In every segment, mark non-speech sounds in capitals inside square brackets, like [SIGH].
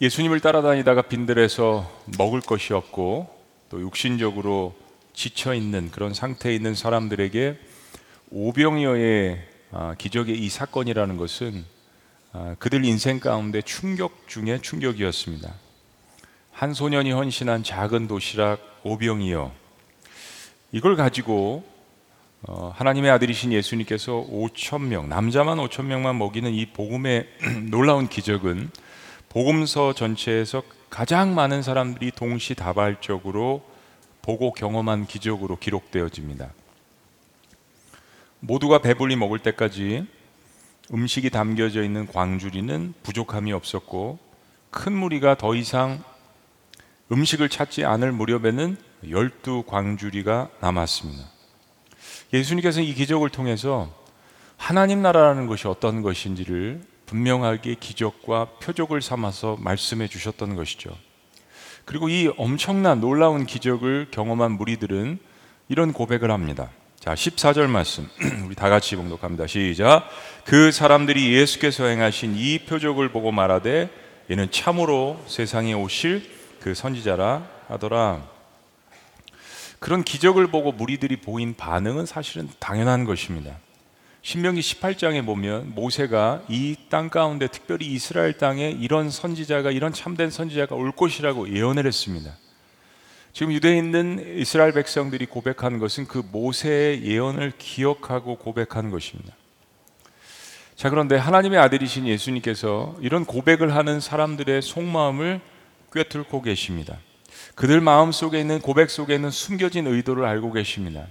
예수님을 따라다니다가 빈들에서 먹을 것이 없고 또 육신적으로 지쳐 있는 그런 상태에 있는 사람들에게 오병이어의 아, 기적의 이 사건이라는 것은 아, 그들 인생 가운데 충격 중에 충격이었습니다. 한 소년이 헌신한 작은 도시락 오병이어 이걸 가지고 어, 하나님의 아들이신 예수님께서 5천 명 남자만 5천 명만 먹이는 이 복음의 [CLEARS THROAT] 놀라운 기적은 복음서 전체에서 가장 많은 사람들이 동시다발적으로 보고 경험한 기적으로 기록되어집니다. 모두가 배불리 먹을 때까지 음식이 담겨져 있는 광주리는 부족함이 없었고 큰 무리가 더 이상 음식을 찾지 않을 무렵에는 열두 광주리가 남았습니다. 예수님께서 이 기적을 통해서 하나님 나라라는 것이 어떤 것인지를 분명하게 기적과 표적을 삼아서 말씀해 주셨던 것이죠. 그리고 이 엄청난 놀라운 기적을 경험한 무리들은 이런 고백을 합니다. 자, 14절 말씀. [CLEARS THROAT] 우리 다 같이 봉독합니다. 시작. 그 사람들이 예수께서 행하신 이 표적을 보고 말하되 이는 참으로 세상에 오실 그 선지자라 하더라. 그런 기적을 보고 무리들이 보인 반응은 사실은 당연한 것입니다. 신명기 18장에 보면 모세가 이 땅 가운데 특별히 이스라엘 땅에 이런 선지자가 이런 참된 선지자가 올 것이라고 예언을 했습니다. 지금 유대에 있는 이스라엘 백성들이 고백한 것은 그 모세의 예언을 기억하고 고백한 것입니다. 자, 그런데 하나님의 아들이신 예수님께서 이런 고백을 하는 사람들의 속마음을 꿰뚫고 계십니다. 그들 마음 속에 있는 고백 속에 있는 숨겨진 의도를 알고 계십니다.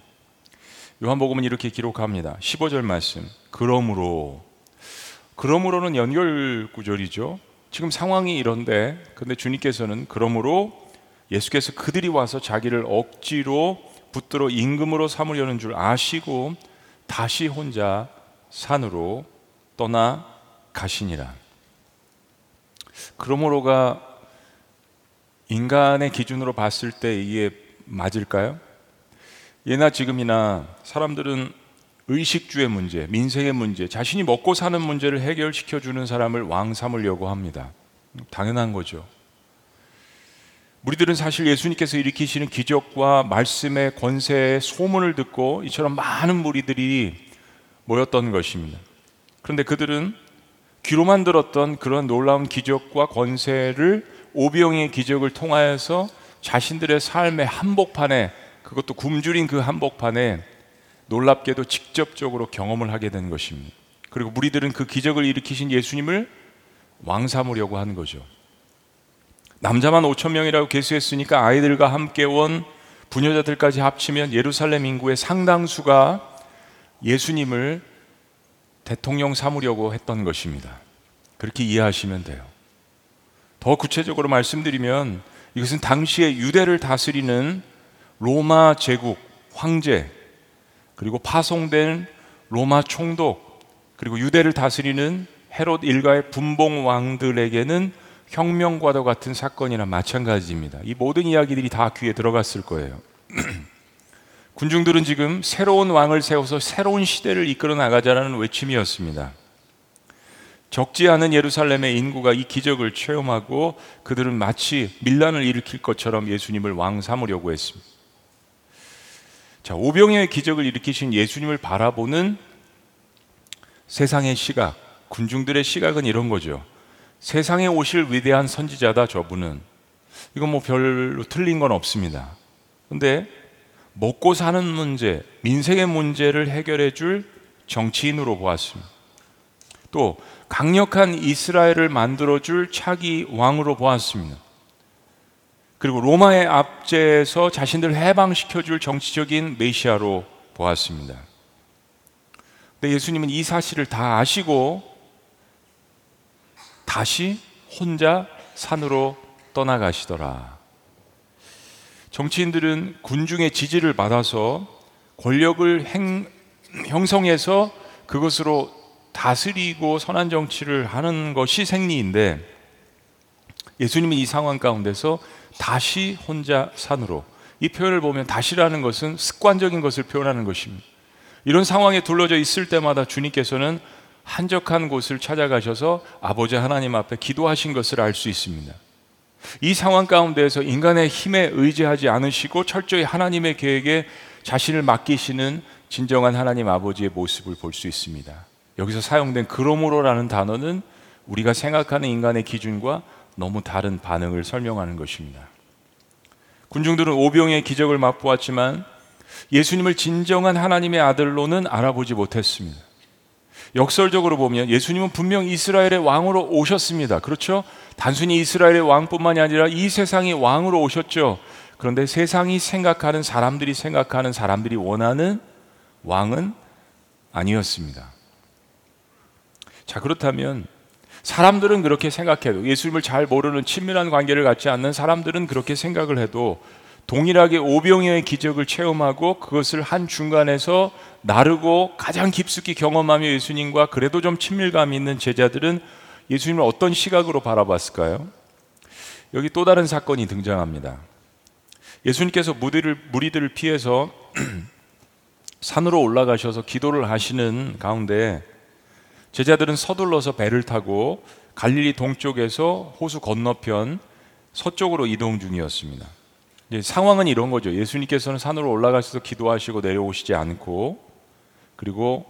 요한복음은 이렇게 기록합니다. 15절 말씀. 그러므로 그러므로는 연결 구절이죠. 지금 상황이 이런데 근데 주님께서는 그러므로 예수께서 그들이 와서 자기를 억지로 붙들어 임금으로 삼으려는 줄 아시고 다시 혼자 산으로 떠나 가시니라. 그러므로가 인간의 기준으로 봤을 때 이게 맞을까요? 예나 지금이나 사람들은 의식주의 문제, 민생의 문제, 자신이 먹고 사는 문제를 해결시켜 주는 사람을 왕 삼으려고 합니다. 당연한 거죠. 우리들은 사실 예수님께서 일으키시는 기적과 말씀의 권세의 소문을 듣고 이처럼 많은 무리들이 모였던 것입니다. 그런데 그들은 귀로만 들었던 그런 놀라운 기적과 권세를 오병의 기적을 통하여서 자신들의 삶의 한복판에 그것도 굶주린 그 한복판에 놀랍게도 직접적으로 경험을 하게 된 것입니다. 그리고 무리들은 그 기적을 일으키신 예수님을 왕 삼으려고 한 거죠. 남자만 5천 명이라고 계수했으니까 아이들과 함께 온 부녀자들까지 합치면 예루살렘 인구의 상당수가 예수님을 대통령 삼으려고 했던 것입니다. 그렇게 이해하시면 돼요. 더 구체적으로 말씀드리면 이것은 당시에 유대를 다스리는 로마 제국 황제 그리고 파송된 로마 총독 그리고 유대를 다스리는 헤롯 일가의 분봉 왕들에게는 혁명과도 같은 사건이나 마찬가지입니다. 이 모든 이야기들이 다 귀에 들어갔을 거예요. [CLEARS THROAT] 군중들은 지금 새로운 왕을 세워서 새로운 시대를 이끌어 나가자라는 외침이었습니다. 적지 않은 예루살렘의 인구가 이 기적을 체험하고 그들은 마치 밀란을 일으킬 것처럼 예수님을 왕 삼으려고 했습니다. 자, 오병이의 기적을 일으키신 예수님을 바라보는 세상의 시각, 군중들의 시각은 이런 거죠. 세상에 오실 위대한 선지자다 저분은. 이건 뭐 별로 틀린 건 없습니다. 근데 먹고 사는 문제, 민생의 문제를 해결해 줄 정치인으로 보았습니다. 또 강력한 이스라엘을 만들어 줄 차기 왕으로 보았습니다. 그리고 로마의 압제에서 자신들 해방시켜 줄 정치적인 메시아로 보았습니다. 근데 예수님은 이 사실을 다 아시고 다시 혼자 산으로 떠나가시더라. 정치인들은 군중의 지지를 받아서 권력을 행, 형성해서 그것으로 다스리고 선한 정치를 하는 것이 생리인데 예수님은 이 상황 가운데서 다시 혼자 산으로 이 표현을 보면 다시라는 것은 습관적인 것을 표현하는 것입니다. 이런 상황에 둘러져 있을 때마다 주님께서는 한적한 곳을 찾아가셔서 아버지 하나님 앞에 기도하신 것을 알 수 있습니다. 이 상황 가운데에서 인간의 힘에 의지하지 않으시고 철저히 하나님의 계획에 자신을 맡기시는 진정한 하나님 아버지의 모습을 볼 수 있습니다. 여기서 사용된 그러므로라는 단어는 우리가 생각하는 인간의 기준과 너무 다른 반응을 설명하는 것입니다. 군중들은 오병의 기적을 맛보았지만 예수님을 진정한 하나님의 아들로는 알아보지 못했습니다. 역설적으로 보면 예수님은 분명 이스라엘의 왕으로 오셨습니다. 그렇죠? 단순히 이스라엘의 왕뿐만이 아니라 이 세상의 왕으로 오셨죠. 그런데 세상이 생각하는 사람들이 생각하는 사람들이 원하는 왕은 아니었습니다. 자, 그렇다면 사람들은 그렇게 생각해도 예수님을 잘 모르는 친밀한 관계를 갖지 않는 사람들은 그렇게 생각을 해도 동일하게 오병이어의 기적을 체험하고 그것을 한 중간에서 나르고 가장 깊숙이 경험하며 예수님과 그래도 좀 친밀감 있는 제자들은 예수님을 어떤 시각으로 바라봤을까요? 여기 또 다른 사건이 등장합니다. 예수님께서 무리를, 무리들을 피해서 [CLEARS THROAT] 산으로 올라가셔서 기도를 하시는 가운데 제자들은 서둘러서 배를 타고 갈릴리 동쪽에서 호수 건너편 서쪽으로 이동 중이었습니다. 상황은 이런 거죠. 예수님께서는 산으로 올라가셔서 기도하시고 내려오시지 않고 그리고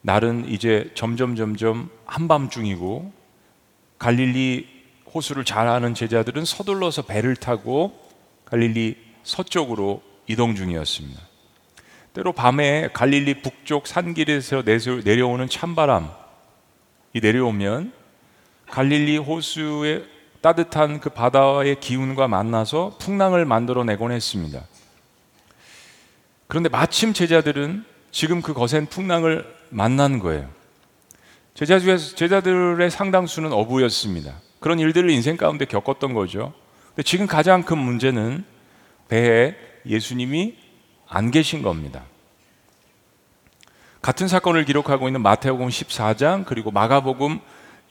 날은 이제 점점 점점 한밤중이고 갈릴리 호수를 잘 아는 제자들은 서둘러서 배를 타고 갈릴리 서쪽으로 이동 중이었습니다. 때로 밤에 갈릴리 북쪽 산길에서 내려오는 찬바람 이 내려오면 갈릴리 호수의 따뜻한 그 바다의 기운과 만나서 풍랑을 만들어내곤 했습니다. 그런데 마침 제자들은 지금 그 거센 풍랑을 만난 거예요. 제자 중에서 제자들의 상당수는 어부였습니다. 그런 일들을 인생 가운데 겪었던 거죠. 근데 지금 가장 큰 문제는 배에 예수님이 안 계신 겁니다. 같은 사건을 기록하고 있는 마태복음 14장 그리고 마가복음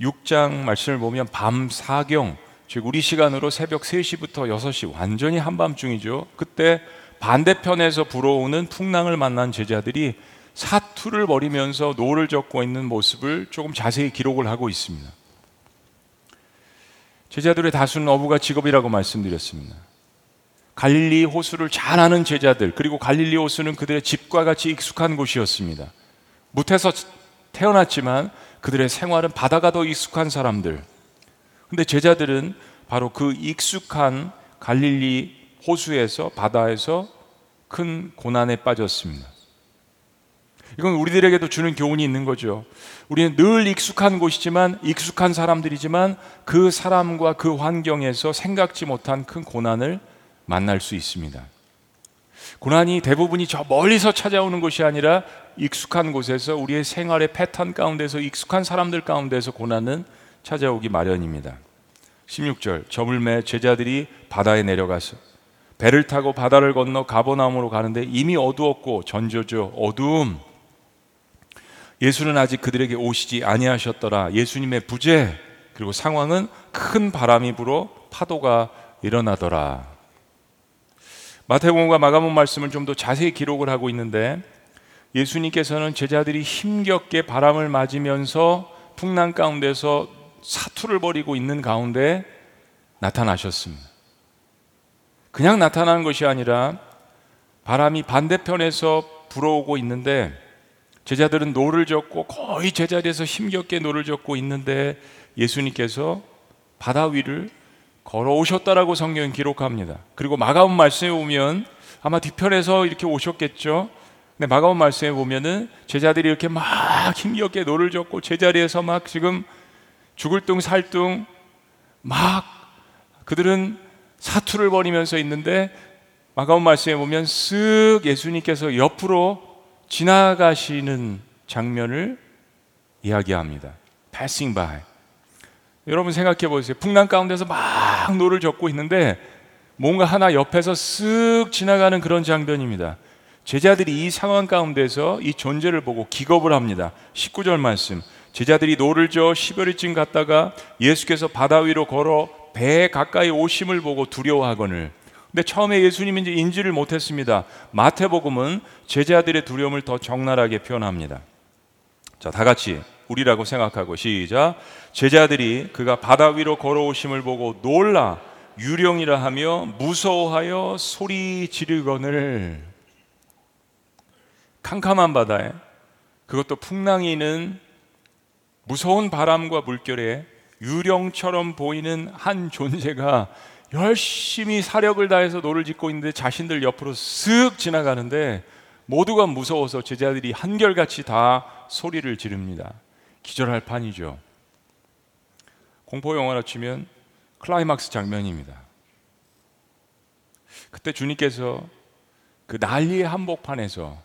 6장 말씀을 보면 밤 사경 즉 우리 시간으로 새벽 3시부터 6시 완전히 한밤중이죠. 그때 반대편에서 불어오는 풍랑을 만난 제자들이 사투를 벌이면서 노를 젓고 있는 모습을 조금 자세히 기록을 하고 있습니다. 제자들의 다수는 어부가 직업이라고 말씀드렸습니다. 갈릴리 호수를 잘 아는 제자들, 그리고 갈릴리 호수는 그들의 집과 같이 익숙한 곳이었습니다. 못해서 태어났지만 그들의 생활은 바다가 더 익숙한 사람들. 근데 제자들은 바로 그 익숙한 갈릴리 호수에서 바다에서 큰 고난에 빠졌습니다. 이건 우리들에게도 주는 교훈이 있는 거죠. 우리는 늘 익숙한 곳이지만 익숙한 사람들이지만 그 사람과 그 환경에서 생각지 못한 큰 고난을 만날 수 있습니다. 고난이 대부분이 저 멀리서 찾아오는 것이 아니라 익숙한 곳에서 우리의 생활의 패턴 가운데서 익숙한 사람들 가운데서 고난은 찾아오기 마련입니다. 16절 저물매 제자들이 바다에 내려가서 배를 타고 바다를 건너 가보나움으로 가는데 이미 어두웠고 전조죠 어두움. 예수는 아직 그들에게 오시지 아니하셨더라. 예수님의 부재 그리고 상황은 큰 바람이 불어 파도가 일어나더라 마태복음과 마가복음 말씀을 좀 더 자세히 기록을 하고 있는데 예수님께서는 제자들이 힘겹게 바람을 맞으면서 풍랑 가운데서 사투를 벌이고 있는 가운데 나타나셨습니다. 그냥 나타나는 것이 아니라 바람이 반대편에서 불어오고 있는데 제자들은 노를 젓고 거의 제자리에서 힘겹게 노를 젓고 있는데 예수님께서 바다 위를 걸어오셨다라고 성경은 기록합니다. 그리고 마가복음 말씀에 보면 아마 뒤편에서 이렇게 오셨겠죠. 근데 마가복음 말씀에 보면은 제자들이 이렇게 막 힘겹게 노를 젓고 제자리에서 막 지금 죽을 둥 살 둥 막 그들은 사투를 벌이면서 있는데 마가복음 말씀에 보면 쓱 예수님께서 옆으로 지나가시는 장면을 이야기합니다. passing by. 여러분 생각해 보세요. 풍랑 가운데서 막 노를 젓고 있는데 뭔가 하나 옆에서 쓱 지나가는 그런 장면입니다. 제자들이 이 상황 가운데서 이 존재를 보고 기겁을 합니다. 19절 말씀. 제자들이 노를 저어 10여리쯤 갔다가 예수께서 바다 위로 걸어 배에 가까이 오심을 보고 두려워하거늘. 근데 처음에 예수님인지 인지를 못했습니다. 마태복음은 제자들의 두려움을 더 적나라하게 표현합니다. 자, 다 같이 우리라고 생각하고 시작. 제자들이 그가 바다 위로 걸어오심을 보고 놀라 유령이라 하며 무서워하여 소리 지르거늘 캄캄한 바다에 그것도 풍랑 이는 무서운 바람과 물결에 유령처럼 보이는 한 존재가 열심히 사력을 다해서 노를 젓고 있는데 자신들 옆으로 쓱 지나가는데 모두가 무서워서 제자들이 한결같이 다 소리를 지릅니다. 기절할 판이죠. 공포 영화로 치면 클라이막스 장면입니다. 그때 주님께서 그 난리의 한복판에서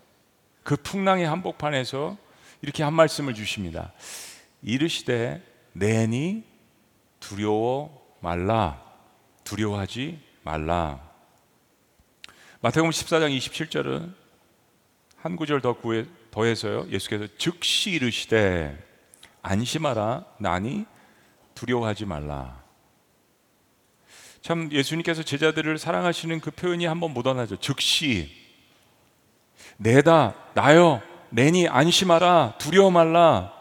그 풍랑의 한복판에서 이렇게 한 말씀을 주십니다. 이르시되 내니 두려워 말라 두려워하지 말라. 마태복음 14장 27절은 한 구절 더 구해 더해서요. 예수께서 즉시 이르시되 안심하라 나니 두려워하지 말라. 참 예수님께서 제자들을 사랑하시는 그 표현이 한번 묻어나죠. 즉시 내다 나여 내니 안심하라 두려워 말라.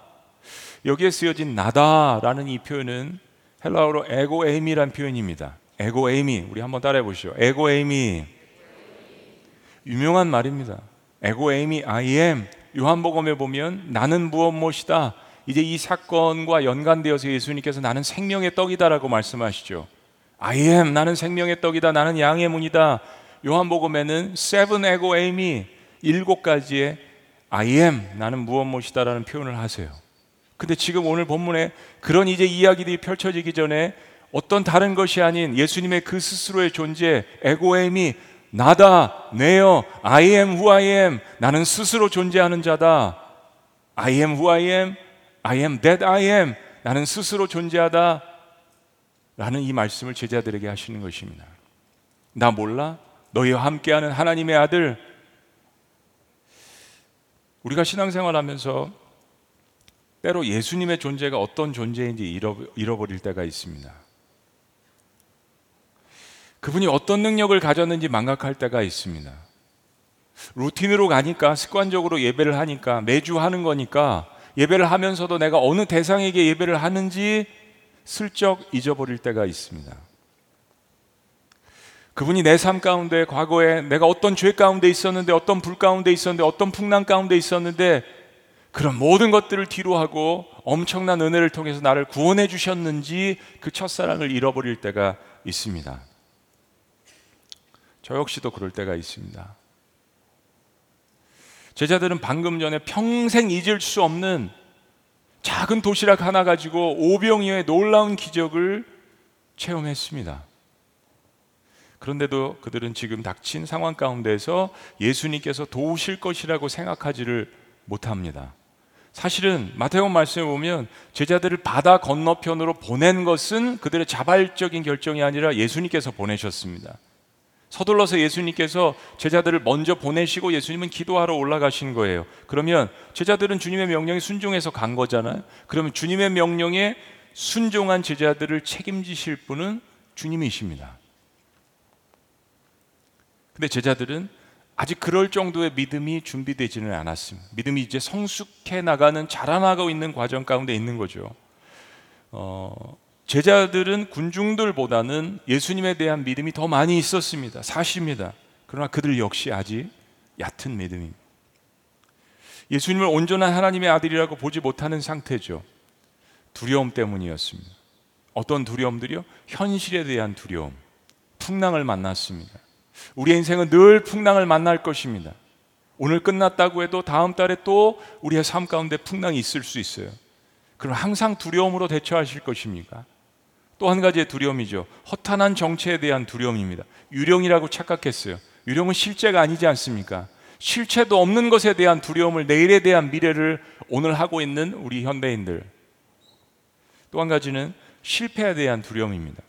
여기에 쓰여진 나다라는 이 표현은 헬라어로 에고에임이란 표현입니다. 에고에임이 우리 한번 따라해 보시죠. 에고에임이 유명한 말입니다. 에고에임이 I am 요한복음에 보면 나는 무엇 무엇이다. 이제 이 사건과 연관되어서 예수님께서 나는 생명의 떡이다라고 말씀하시죠. I am 나는 생명의 떡이다. 나는 양의 문이다. 요한복음에는 seven ego aim이 일곱 가지의 I am 나는 무엇 무엇이다라는 표현을 하세요. 근데 지금 오늘 본문에 그런 이제 이야기들이 펼쳐지기 전에 어떤 다른 것이 아닌 예수님의 그 스스로의 존재 에고엠이 나다 내요 I am who I am 나는 스스로 존재하는 자다 I am who I am I am that I am. 나는 스스로 존재하다. 라는 이 말씀을 제자들에게 하시는 것입니다. 나 몰라? 너희와 함께하는 하나님의 아들. 우리가 신앙생활 하면서 때로 예수님의 존재가 어떤 존재인지 잃어버릴 때가 있습니다. 그분이 어떤 능력을 가졌는지 망각할 때가 있습니다. 루틴으로 가니까 습관적으로 예배를 하니까 매주 하는 거니까 예배를 하면서도 내가 어느 대상에게 예배를 하는지 슬쩍 잊어버릴 때가 있습니다. 그분이 내 삶 가운데 과거에 내가 어떤 죄 가운데 있었는데 어떤 불 가운데 있었는데 어떤 풍랑 가운데 있었는데 그런 모든 것들을 뒤로 하고 엄청난 은혜를 통해서 나를 구원해 주셨는지 그 첫사랑을 잃어버릴 때가 있습니다. 저 역시도 그럴 때가 있습니다. 제자들은 방금 전에 평생 잊을 수 없는 작은 도시락 하나 가지고 오병이어의 놀라운 기적을 체험했습니다. 그런데도 그들은 지금 닥친 상황 가운데서 예수님께서 도우실 것이라고 생각하지를 못합니다. 사실은 마태복음 말씀에 보면 제자들을 바다 건너편으로 보낸 것은 그들의 자발적인 결정이 아니라 예수님께서 보내셨습니다. 서둘러서 예수님께서 제자들을 먼저 보내시고 예수님은 기도하러 올라가신 거예요. 그러면 제자들은 주님의 명령에 순종해서 간 거잖아요. 그러면 주님의 명령에 순종한 제자들을 책임지실 분은 주님이십니다. 근데 제자들은 아직 그럴 정도의 믿음이 준비되지는 않았습니다. 믿음이 이제 성숙해 나가는 자라나고 있는 과정 가운데 있는 거죠. 어, 제자들은 군중들보다는 예수님에 대한 믿음이 더 많이 있었습니다. 사실입니다. 그러나 그들 역시 아직 얕은 믿음입니다. 예수님을 온전한 하나님의 아들이라고 보지 못하는 상태죠. 두려움 때문이었습니다. 어떤 두려움들이요? 현실에 대한 두려움. 풍랑을 만났습니다. 우리의 인생은 늘 풍랑을 만날 것입니다. 오늘 끝났다고 해도 다음 달에 또 우리의 삶 가운데 풍랑이 있을 수 있어요. 그럼 항상 두려움으로 대처하실 것입니까? 또 한 가지의 두려움이죠. 허탄한 정체에 대한 두려움입니다. 유령이라고 착각했어요. 유령은 실제가 아니지 않습니까? 실체도 없는 것에 대한 두려움을 내일에 대한 미래를 오늘 하고 있는 우리 현대인들. 또 한 가지는 실패에 대한 두려움입니다.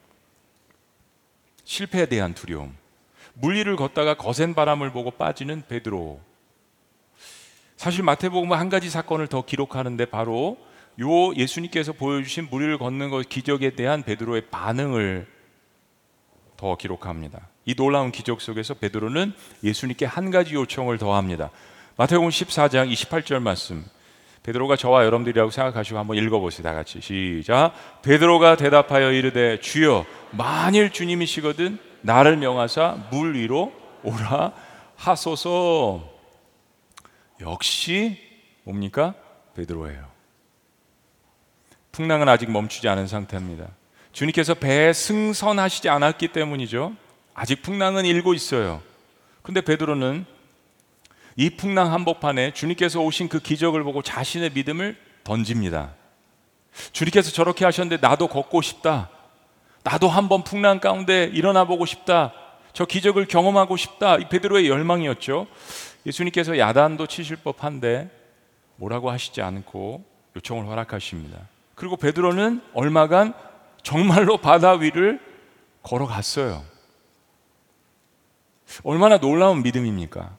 실패에 대한 두려움. 물리를 걷다가 거센 바람을 보고 빠지는 베드로. 사실 마태복음은 한 가지 사건을 더 기록하는데 바로 요 예수님께서 보여주신 물리를 걷는 것 기적에 대한 베드로의 반응을 더 기록합니다. 이 놀라운 기적 속에서 베드로는 예수님께 한 가지 요청을 더합니다. 마태복음 14장 28절 말씀. 베드로가 저와 여러분들이라고 생각하시고 한번 읽어보세요. 다 같이 시작. 베드로가 대답하여 이르되 주여 만일 주님이시거든 나를 명하사 물 위로 오라 하소서. 역시 뭡니까? 베드로예요. 풍랑은 아직 멈추지 않은 상태입니다. 주님께서 배에 승선하시지 않았기 때문이죠. 아직 풍랑은 일고 있어요. 근데 베드로는 이 풍랑 한복판에 주님께서 오신 그 기적을 보고 자신의 믿음을 던집니다. 주님께서 저렇게 하셨는데 나도 걷고 싶다. 나도 한번 풍랑 가운데 일어나 보고 싶다. 저 기적을 경험하고 싶다. 이 베드로의 열망이었죠. 예수님께서 야단도 치실 법한데 뭐라고 하시지 않고 요청을 허락하십니다. 그리고 베드로는 얼마간 정말로 바다 위를 걸어갔어요. 얼마나 놀라운 믿음입니까?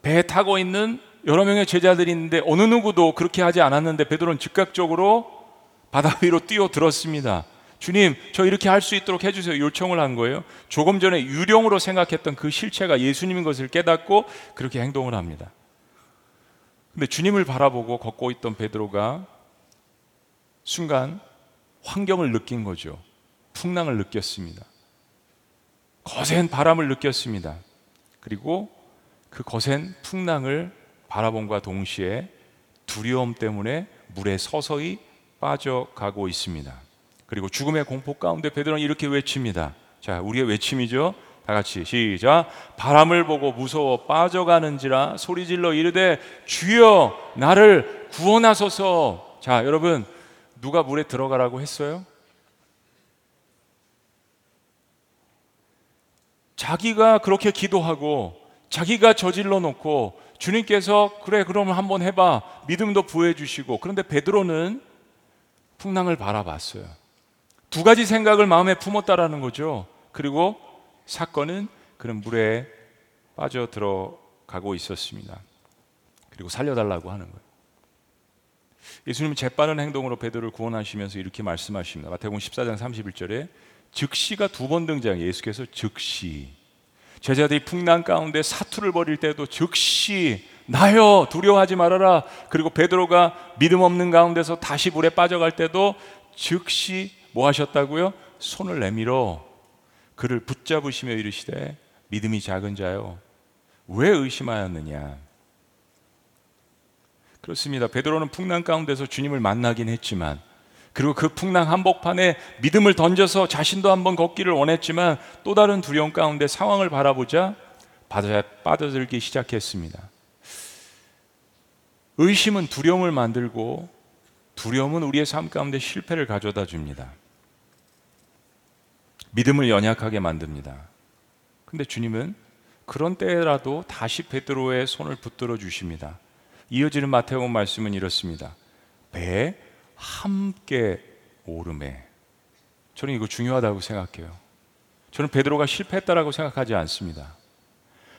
배에 타고 있는 여러 명의 제자들이 있는데 어느 누구도 그렇게 하지 않았는데 베드로는 즉각적으로 바다 위로 뛰어들었습니다. 주님, 저 이렇게 할 수 있도록 해주세요. 요청을 한 거예요. 조금 전에 유령으로 생각했던 그 실체가 예수님인 것을 깨닫고 그렇게 행동을 합니다. 근데 주님을 바라보고 걷고 있던 베드로가 순간 환경을 느낀 거죠. 풍랑을 느꼈습니다. 거센 바람을 느꼈습니다. 그리고 그 거센 풍랑을 바라본과 동시에 두려움 때문에 물에 서서히 빠져가고 있습니다. 그리고 죽음의 공포 가운데 베드로는 이렇게 외칩니다. 자, 우리의 외침이죠. 다 같이 시작. 바람을 보고 무서워 빠져가는지라 소리질러 이르되 주여 나를 구원하소서. 자, 여러분 누가 물에 들어가라고 했어요? 자기가 그렇게 기도하고 자기가 저질러 놓고 주님께서 그래 그러면 한번 해봐 믿음도 부해 주시고 그런데 베드로는 풍랑을 바라봤어요. 두 가지 생각을 마음에 품었다라는 거죠. 그리고 사건은 그런 물에 빠져 들어가고 있었습니다. 그리고 살려달라고 하는 거예요. 예수님은 재빠른 행동으로 베드로를 구원하시면서 이렇게 말씀하십니다. 마태복음 14장 31절에 즉시가 두 번 등장. 예수께서 즉시 제자들이 풍랑 가운데 사투를 벌일 때도 즉시 나여 두려워하지 말아라. 그리고 베드로가 믿음 없는 가운데서 다시 물에 빠져갈 때도 즉시 뭐 하셨다고요? 손을 내밀어 그를 붙잡으시며 이르시되 믿음이 작은 자요 왜 의심하였느냐? 그렇습니다. 베드로는 풍랑 가운데서 주님을 만나긴 했지만 그리고 그 풍랑 한복판에 믿음을 던져서 자신도 한번 걷기를 원했지만 또 다른 두려움 가운데 상황을 바라보자 빠져들기 시작했습니다. 의심은 두려움을 만들고 두려움은 우리의 삶 가운데 실패를 가져다 줍니다. 믿음을 연약하게 만듭니다. 근데 주님은 그런 때라도 다시 베드로의 손을 붙들어 주십니다. 이어지는 마태복음 말씀은 이렇습니다. 배 함께 오름에. 저는 이거 중요하다고 생각해요. 저는 베드로가 실패했다라고 생각하지 않습니다.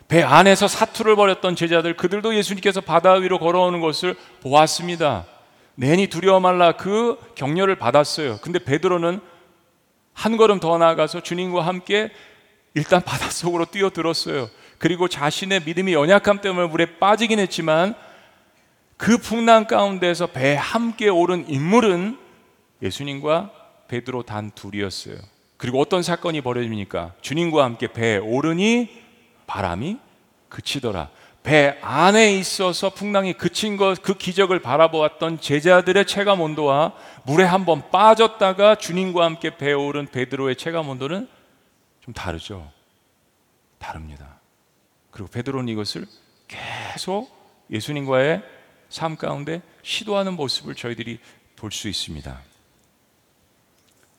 배 안에서 사투를 벌였던 제자들 그들도 예수님께서 바다 위로 걸어오는 것을 보았습니다. 내니 두려워 말라 그 격려를 받았어요. 근데 베드로는 한 걸음 더 나아가서 주님과 함께 일단 바닷속으로 뛰어들었어요. 그리고 자신의 믿음이 연약함 때문에 물에 빠지긴 했지만 그 풍랑 가운데서 배에 함께 오른 인물은 예수님과 베드로 단 둘이었어요. 그리고 어떤 사건이 벌어집니까? 주님과 함께 배에 오르니 바람이 그치더라. 배 안에 있어서 풍랑이 그친 것, 그 기적을 바라보았던 제자들의 체감 온도와 물에 한번 빠졌다가 주님과 함께 배에 오른 베드로의 체감 온도는 좀 다르죠. 다릅니다. 그리고 베드로는 이것을 계속 예수님과의 삶 가운데 시도하는 모습을 저희들이 볼 수 있습니다.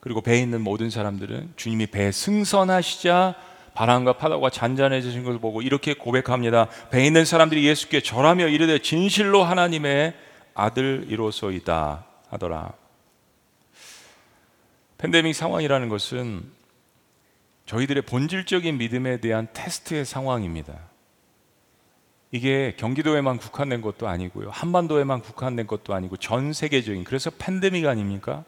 그리고 배에 있는 모든 사람들은 주님이 배에 승선하시자 바람과 파도가 잔잔해지신 것을 보고 이렇게 고백합니다. 배에 있는 사람들이 예수께 절하며 이르되 진실로 하나님의 아들이로소이다 하더라. 팬데믹 상황이라는 것은 저희들의 본질적인 믿음에 대한 테스트의 상황입니다. 이게 경기도에만 국한된 것도 아니고요. 한반도에만 국한된 것도 아니고 전 세계적인 그래서 팬데믹 아닙니까?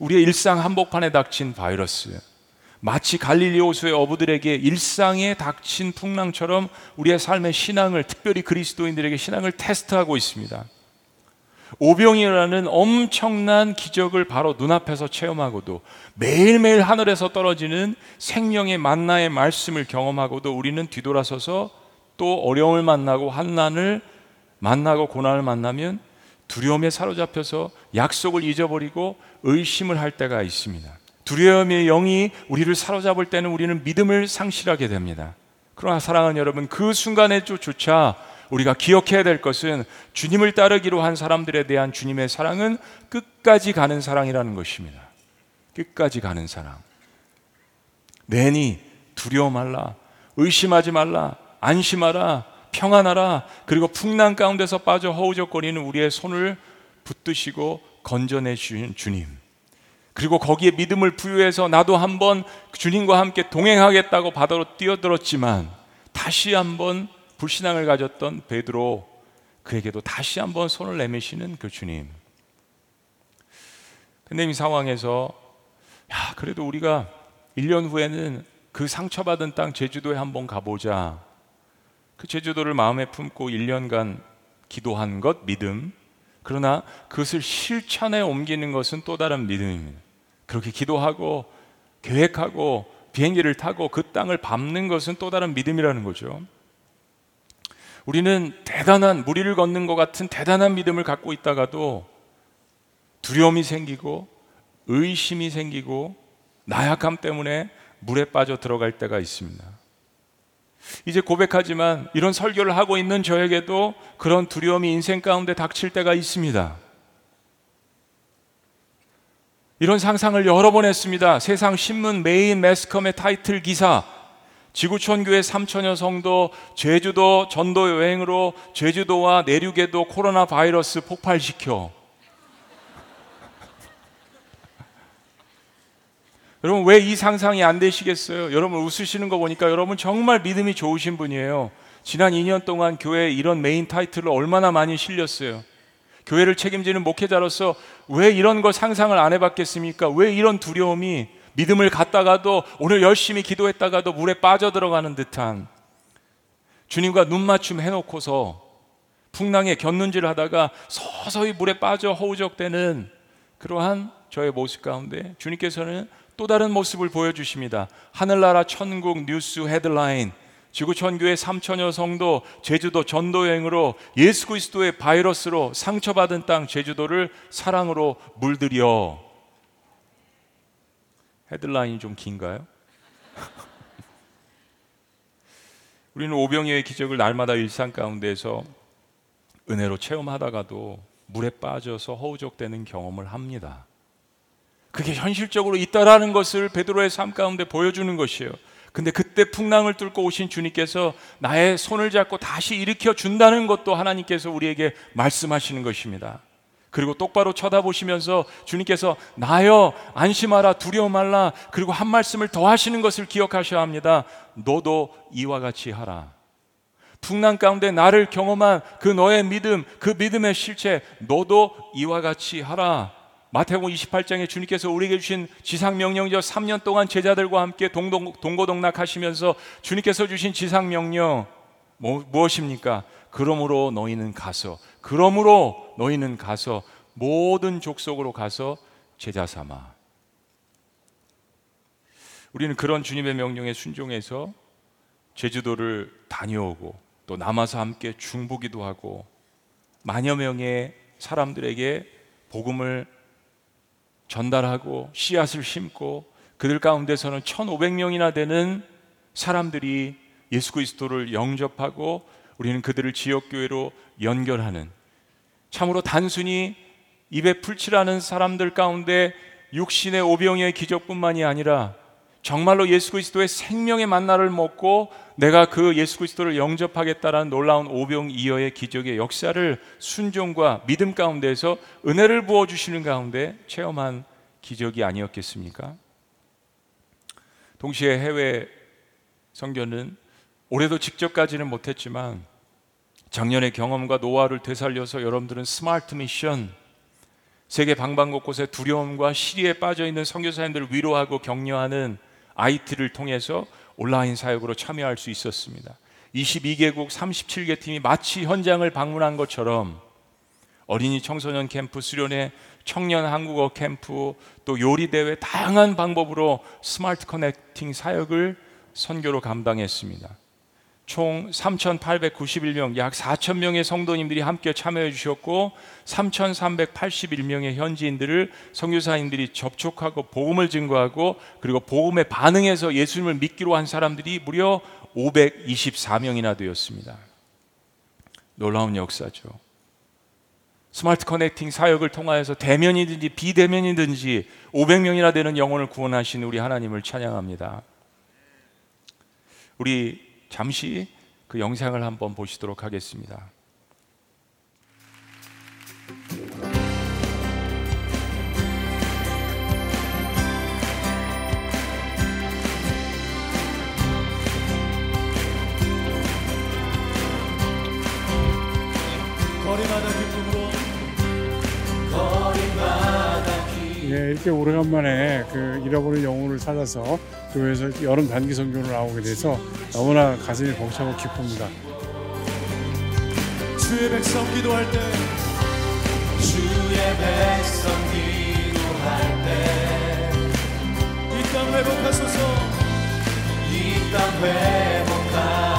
우리의 일상 한복판에 닥친 바이러스. 마치 갈릴리 호수의 어부들에게 일상에 닥친 풍랑처럼 우리의 삶의 신앙을 특별히 그리스도인들에게 신앙을 테스트하고 있습니다. 오병이라는 엄청난 기적을 바로 눈앞에서 체험하고도 매일매일 하늘에서 떨어지는 생명의 만나의 말씀을 경험하고도 우리는 뒤돌아서서 또 어려움을 만나고 환난을 만나고 고난을 만나면 두려움에 사로잡혀서 약속을 잊어버리고 의심을 할 때가 있습니다. 두려움의 영이 우리를 사로잡을 때는 우리는 믿음을 상실하게 됩니다. 그러나 사랑하는 여러분, 그 순간에 조차 우리가 기억해야 될 것은 주님을 따르기로 한 사람들에 대한 주님의 사랑은 끝까지 가는 사랑이라는 것입니다. 끝까지 가는 사랑. 내니 두려워 말라. 의심하지 말라. 안심하라. 평안하라. 그리고 풍랑 가운데서 빠져 허우적거리는 우리의 손을 붙드시고 건져내 주신 주님. 그리고 거기에 믿음을 부여해서 나도 한번 주님과 함께 동행하겠다고 바다로 뛰어들었지만 다시 한번 불신앙을 가졌던 베드로 그에게도 다시 한번 손을 내미시는 그 주님. 근데 이 상황에서 야, 그래도 우리가 1년 후에는 그 상처받은 땅 제주도에 한번 가보자. 그 제주도를 마음에 품고 1년간 기도한 것 믿음. 그러나 그것을 실천에 옮기는 것은 또 다른 믿음입니다. 그렇게 기도하고 계획하고 비행기를 타고 그 땅을 밟는 것은 또 다른 믿음이라는 거죠. 우리는 대단한 무리를 걷는 것 같은 대단한 믿음을 갖고 있다가도 두려움이 생기고 의심이 생기고 나약함 때문에 물에 빠져 들어갈 때가 있습니다. 이제 고백하지만 이런 설교를 하고 있는 저에게도 그런 두려움이 인생 가운데 닥칠 때가 있습니다. 이런 상상을 여러 번 했습니다. 세상 신문 메인 매스컴의 타이틀 기사 지구촌 교회 3천여 성도 제주도 전도 여행으로 제주도와 내륙에도 코로나 바이러스 폭발시켜 여러분 왜 이 상상이 안 되시겠어요? 여러분 웃으시는 거 보니까 여러분 정말 믿음이 좋으신 분이에요. 지난 2년 동안 교회에 이런 메인 타이틀을 얼마나 많이 실렸어요. 교회를 책임지는 목회자로서 왜 이런 걸 상상을 안 해봤겠습니까? 왜 이런 두려움이 믿음을 갖다가도 오늘 열심히 기도했다가도 물에 빠져 들어가는 듯한 주님과 눈 맞춤 해놓고서 풍랑에 곁눈질 하다가 서서히 물에 빠져 허우적대는 그러한 저의 모습 가운데 주님께서는 또 다른 모습을 보여주십니다. 하늘나라 천국 뉴스 헤드라인 지구촌교회 3천여 성도 제주도 전도 여행으로 예수 그리스도의 바이러스로 상처받은 땅 제주도를 사랑으로 물들여 헤드라인이 좀 긴가요? [LAUGHS] 우리는 오병이의 기적을 날마다 일상 가운데서 은혜로 체험하다가도 물에 빠져서 허우적대는 경험을 합니다. 그게 현실적으로 있다라는 것을 베드로의 삶 가운데 보여주는 것이에요. 근데 그때 풍랑을 뚫고 오신 주님께서 나의 손을 잡고 다시 일으켜 준다는 것도 하나님께서 우리에게 말씀하시는 것입니다. 그리고 똑바로 쳐다보시면서 주님께서 나여 안심하라 두려워 말라 그리고 한 말씀을 더 하시는 것을 기억하셔야 합니다. 너도 이와 같이 하라. 풍랑 가운데 나를 경험한 그 너의 믿음, 그 믿음의 실체, 너도 이와 같이 하라. 마태복음 28장에 주님께서 우리에게 주신 지상 명령이죠. 3년 동안 제자들과 함께 동동, 동고동락 하시면서 주님께서 주신 지상 명령 뭐, 무엇입니까? 그러므로 너희는 가서 그러므로 너희는 가서 모든 족속으로 가서 제자 삼아. 우리는 그런 주님의 명령에 순종해서 제주도를 다녀오고 또 남아서 함께 중보기도 하고 만여 명의 사람들에게 복음을 전달하고 씨앗을 심고 그들 가운데서는 1,500명이나 되는 사람들이 예수 그리스도를 영접하고 우리는 그들을 지역교회로 연결하는 참으로 단순히 입에 풀칠하는 사람들 가운데 육신의 오병의 기적뿐만이 아니라 정말로 예수 그리스도의 생명의 만나를 먹고 내가 그 예수 그리스도를 영접하겠다라는 놀라운 오병이어의 기적의 역사를 순종과 믿음 가운데서 은혜를 부어 주시는 가운데 체험한 기적이 아니었겠습니까? 동시에 해외 선교는 올해도 직접 가지는 못했지만 작년의 경험과 노하우를 되살려서 여러분들은 스마트 미션 세계 방방곳곳에 두려움과 시리에 빠져 있는 선교사님들을 위로하고 격려하는 IT를 통해서 온라인 사역으로 참여할 수 있었습니다. 22개국 37개 팀이 마치 현장을 방문한 것처럼 어린이 청소년 캠프, 수련회, 청년 한국어 캠프, 또 요리 대회 다양한 방법으로 스마트 커넥팅 사역을 선교로 감당했습니다. 총 3,891명, 약 4,000명의 성도님들이 함께 참여해 주셨고 3,381명의 현지인들을 선교사님들이 접촉하고 복음을 증거하고 그리고 복음에 반응해서 예수님을 믿기로 한 사람들이 무려 524명이나 되었습니다. 놀라운 역사죠. 스마트 커넥팅 사역을 통하여서 대면이든지 비대면이든지 500명이나 되는 영혼을 구원하신 우리 하나님을 찬양합니다. 우리 잠시 그 영상을 한번 보시도록 하겠습니다. 거리마다 예, 이렇게 오래간만에 그 잃어버린 영혼을 찾아서 교회에서 여름 단기 선교를 나오게 돼서 너무나 가슴이 벅차고 기쁩니다. 주의 백성 기도할 때 주의 백성 기도할 때이 땅 회복하소서 이 땅 회복하소서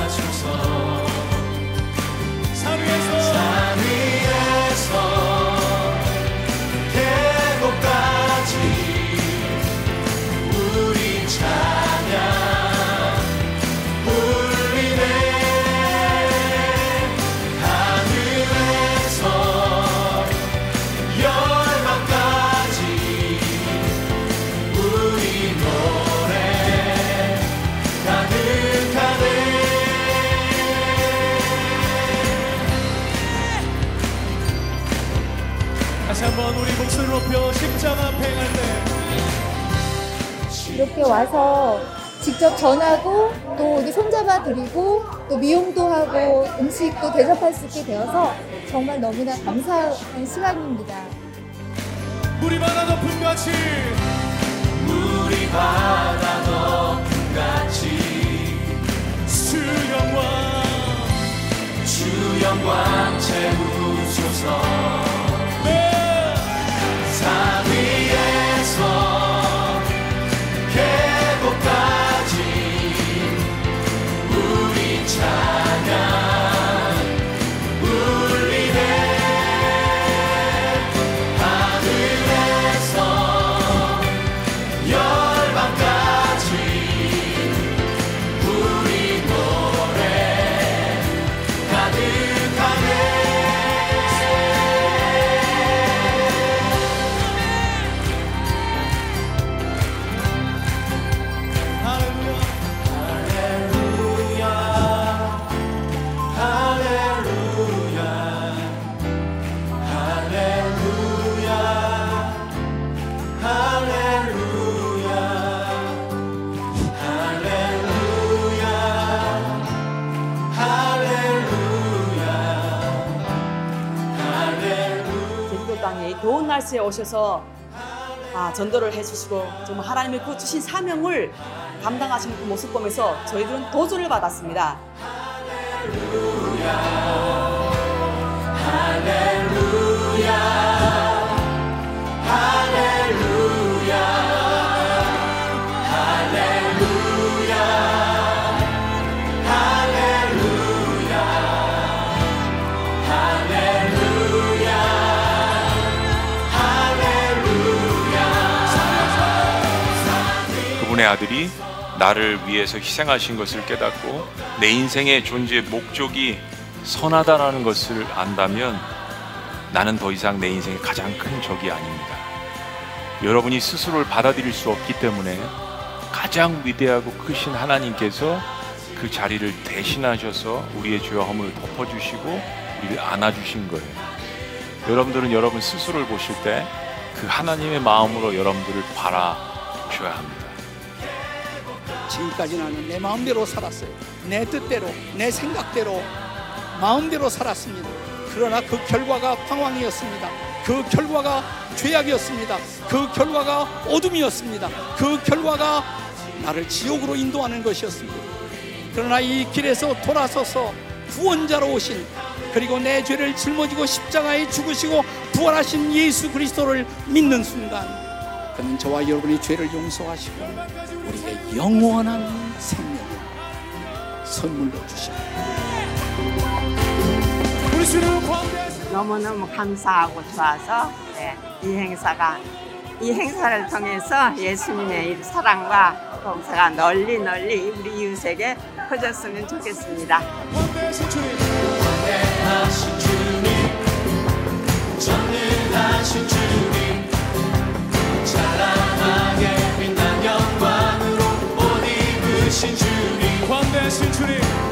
높여 십자가 행할 때. 이렇게 와서 직접 전하고 또 우리 손잡아 드리고 또 미용도 하고 음식도 대접할 수 있게 되어서 정말 너무나 감사한 시간입니다. 물이 바다 높음 같이 물이 바다 높음 같이 주 영광 주 영광 채우소서 땅에 이 더운 날씨에 오셔서 아, 전도를 해주시고 정말 하나님의 그 주신 사명을 감당하시는 그 모습 보면서 저희들은 도전을 받았습니다. 그분의 나를 위해서 희생하신 것을 깨닫고 내 인생의 존재의 목적이 선하다라는 것을 안다면 나는 더 이상 내 인생의 가장 큰 적이 아닙니다. 여러분이 스스로를 받아들일 수 없기 때문에 가장 위대하고 크신 하나님께서 그 자리를 대신하셔서 우리의 죄와 허물을 덮어주시고 우리를 안아주신 거예요. 여러분들은 여러분 스스로를 보실 때 그 하나님의 마음으로 여러분들을 바라보셔야 합니다. 지금까지 나는 내 마음대로 살았어요. 내 뜻대로, 내 생각대로, 마음대로 살았습니다. 그러나 그 결과가 방황이었습니다. 그 결과가 죄악이었습니다. 그 결과가 어둠이었습니다. 그 결과가 나를 지옥으로 인도하는 것이었습니다. 그러나 이 길에서 돌아서서 구원자로 오신 그리고 내 죄를 짊어지고 십자가에 죽으시고 부활하신 예수 그리스도를 믿는 순간 그는 저와 여러분의 죄를 용서하시고 우리에게 영원한 생명을 선물로 주십니다. 너무너무 감사하고 좋아서 네, 이 행사가 이 행사를 통해서 예수님의 이 사랑과 봉사가 널리 널리 우리 이웃에게 퍼졌으면 좋겠습니다. 광대하신 주님 광대하신 주님 찬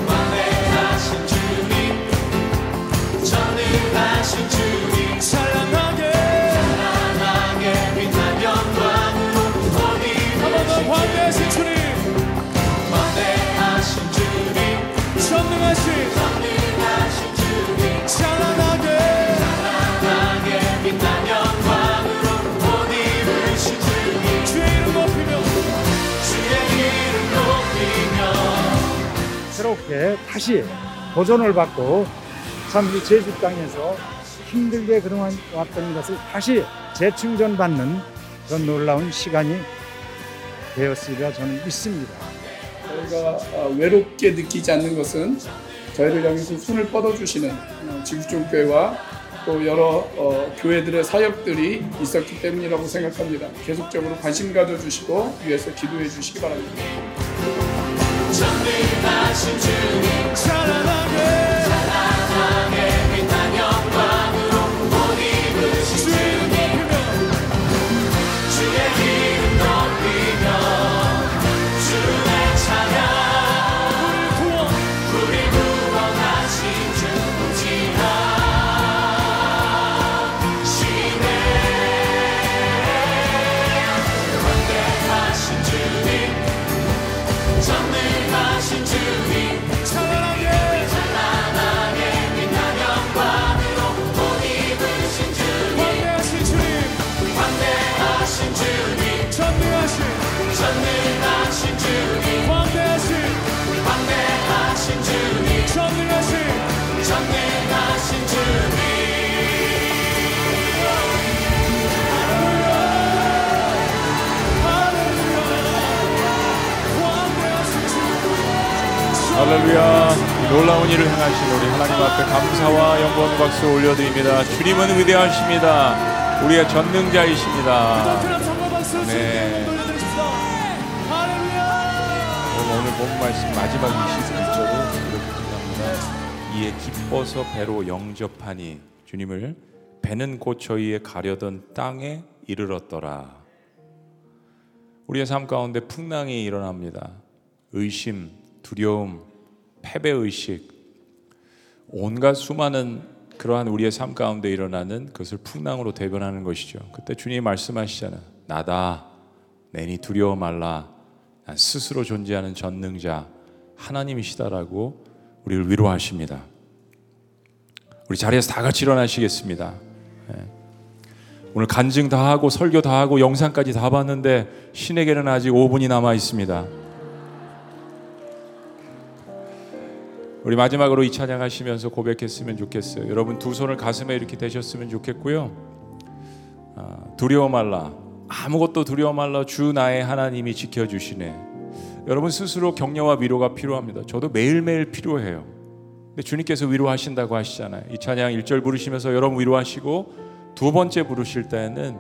새롭게 다시 도전을 받고 참 이 제주 땅에서 힘들게 그동안 왔던 것을 다시 재충전받는 그런 놀라운 시간이 되었으리라 저는 믿습니다. 저희가 어, 외롭게 느끼지 않는 것은 저희를 향해서 손을 뻗어주시는 어, 지구촌 교회와 또 여러 어, 교회들의 사역들이 있었기 때문이라고 생각합니다. 계속적으로 관심 가져주시고 위해서 기도해 주시기 바랍니다. 찬란하게. 주의 놀라운 일을 행하신 우리 하나님 앞에 감사와 영광 박수 올려드립니다. 주님은 위대하십니다. 우리의 전능자이십니다. 네. 오늘 본 말씀 마지막 21절은 이렇게 끝납니다. 이에 기뻐서 배로 영접하니 주님을 배는 곧 저희의 가려던 땅에 이르렀더라. 우리의 삶 가운데 풍랑이 일어납니다. 의심, 두려움, 패배의식 온갖 수많은 그러한 우리의 삶 가운데 일어나는 그것을 풍랑으로 대변하는 것이죠. 그때 주님이 말씀하시잖아요. 나다. 내니 두려워 말라. 난 스스로 존재하는 전능자 하나님이시다라고 우리를 위로하십니다. 우리 자리에서 다 같이 일어나시겠습니다. 예. 오늘 간증 다 하고 설교 다 하고 영상까지 다 봤는데 신에게는 아직 5분이 남아 있습니다. 우리 마지막으로 이 찬양 하시면서 고백했으면 좋겠어요. 여러분 두 손을 가슴에 이렇게 대셨으면 좋겠고요. 아, 두려워 말라. 아무것도 두려워 말라. 주 나의 하나님이 지켜주시네. 여러분 스스로 격려와 위로가 필요합니다. 저도 매일매일 필요해요. 근데 주님께서 위로하신다고 하시잖아요. 이 찬양 1절 부르시면서 여러분 위로하시고 두 번째 부르실 때는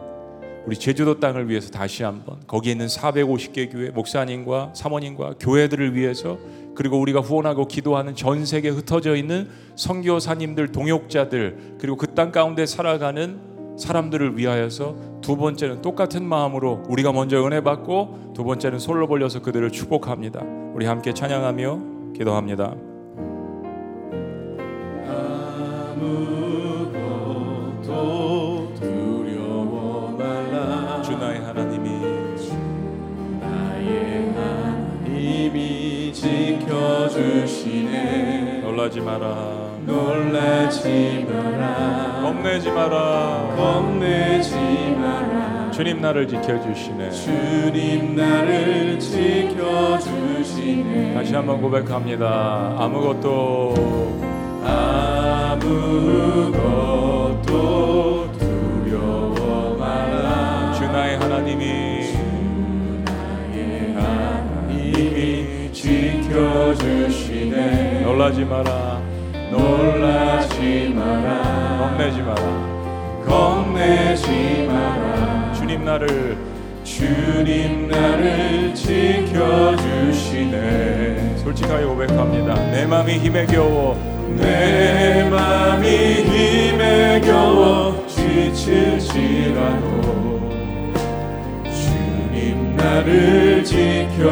우리 제주도 땅을 위해서 다시 한번 거기에 있는 450개 교회 목사님과 사모님과 교회들을 위해서 그리고 우리가 후원하고 기도하는 전 세계에 흩어져 있는 선교사님들 동역자들 그리고 그 땅 가운데 살아가는 사람들을 위하여서 두 번째는 똑같은 마음으로 우리가 먼저 은혜 받고 두 번째는 손을 벌려서 그들을 축복합니다. 우리 함께 찬양하며 기도합니다. 아무 주시네. 놀라지 마라. 놀라지 마라. 겁내지 마라. 겁내지 마라. 주님 나를 지켜주시네. 주님 나를 지켜주시네. 다시 한번 고백합니다. 아무것도 아무것도 지켜주시네. 놀라지 마라. 놀라지 마라. 겁내지 마라. 겁내지 마라. 주님 나를 주님 나를 지켜주시네. 솔직하게 고백합니다. 내 맘이 힘에 겨워. 내 맘이 힘에 겨워 지칠지라도 주님 나를 지켜주시네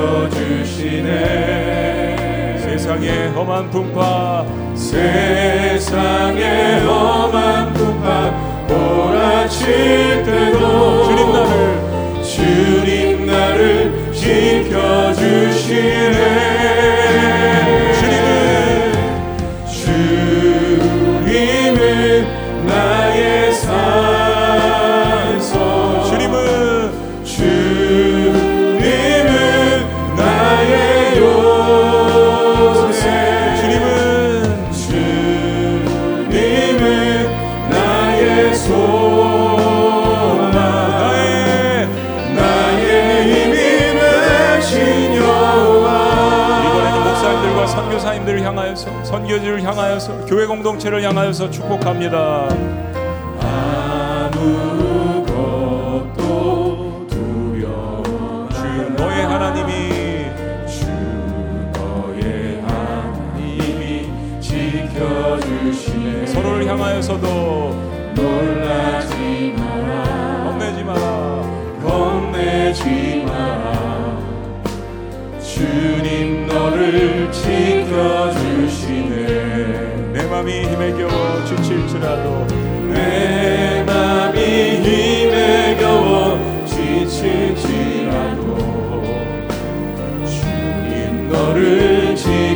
세상의 험한 풍파 세상의 험한 풍파 몰아칠 때도 주님 나를 주님 나를 지켜주시네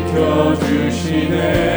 지켜주시네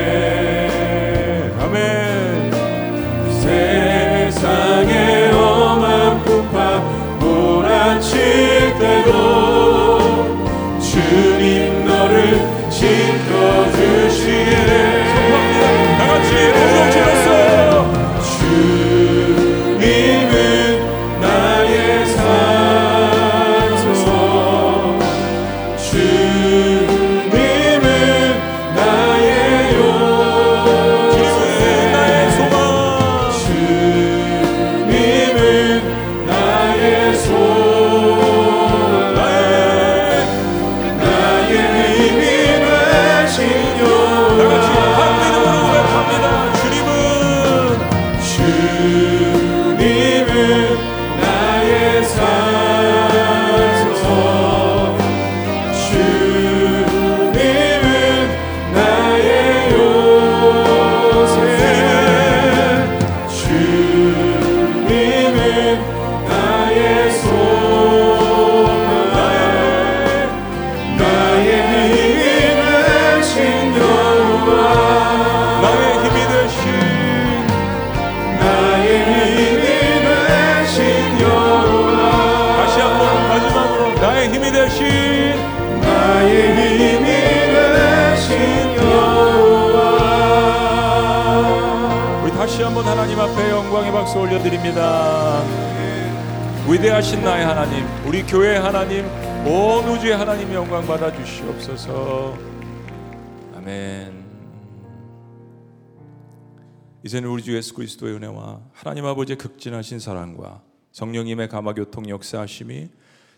하나님 앞에 영광의 박수 올려드립니다. 위대하신 나의 하나님 우리 교회의 하나님 온 우주의 하나님 영광 받아 주시옵소서. 아멘. 이제는 우리 주 예수 그리스도의 은혜와 하나님 아버지의 극진하신 사랑과 성령님의 감화 교통 역사하심이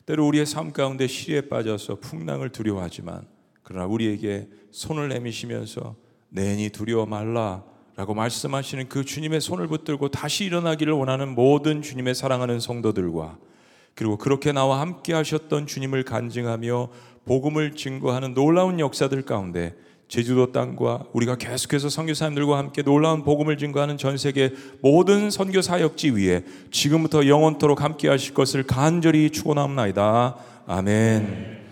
때로 우리의 삶 가운데 시리에 빠져서 풍랑을 두려워하지만 그러나 우리에게 손을 내미시면서 내니 두려워 말라 라고 말씀하시는 그 주님의 손을 붙들고 다시 일어나기를 원하는 모든 주님의 사랑하는 성도들과 그리고 그렇게 나와 함께 하셨던 주님을 간증하며 복음을 증거하는 놀라운 역사들 가운데 제주도 땅과 우리가 계속해서 선교사님들과 함께 놀라운 복음을 증거하는 전 세계 모든 선교 사역지 위에 지금부터 영원토록 함께 하실 것을 간절히 축원합니다. 아멘.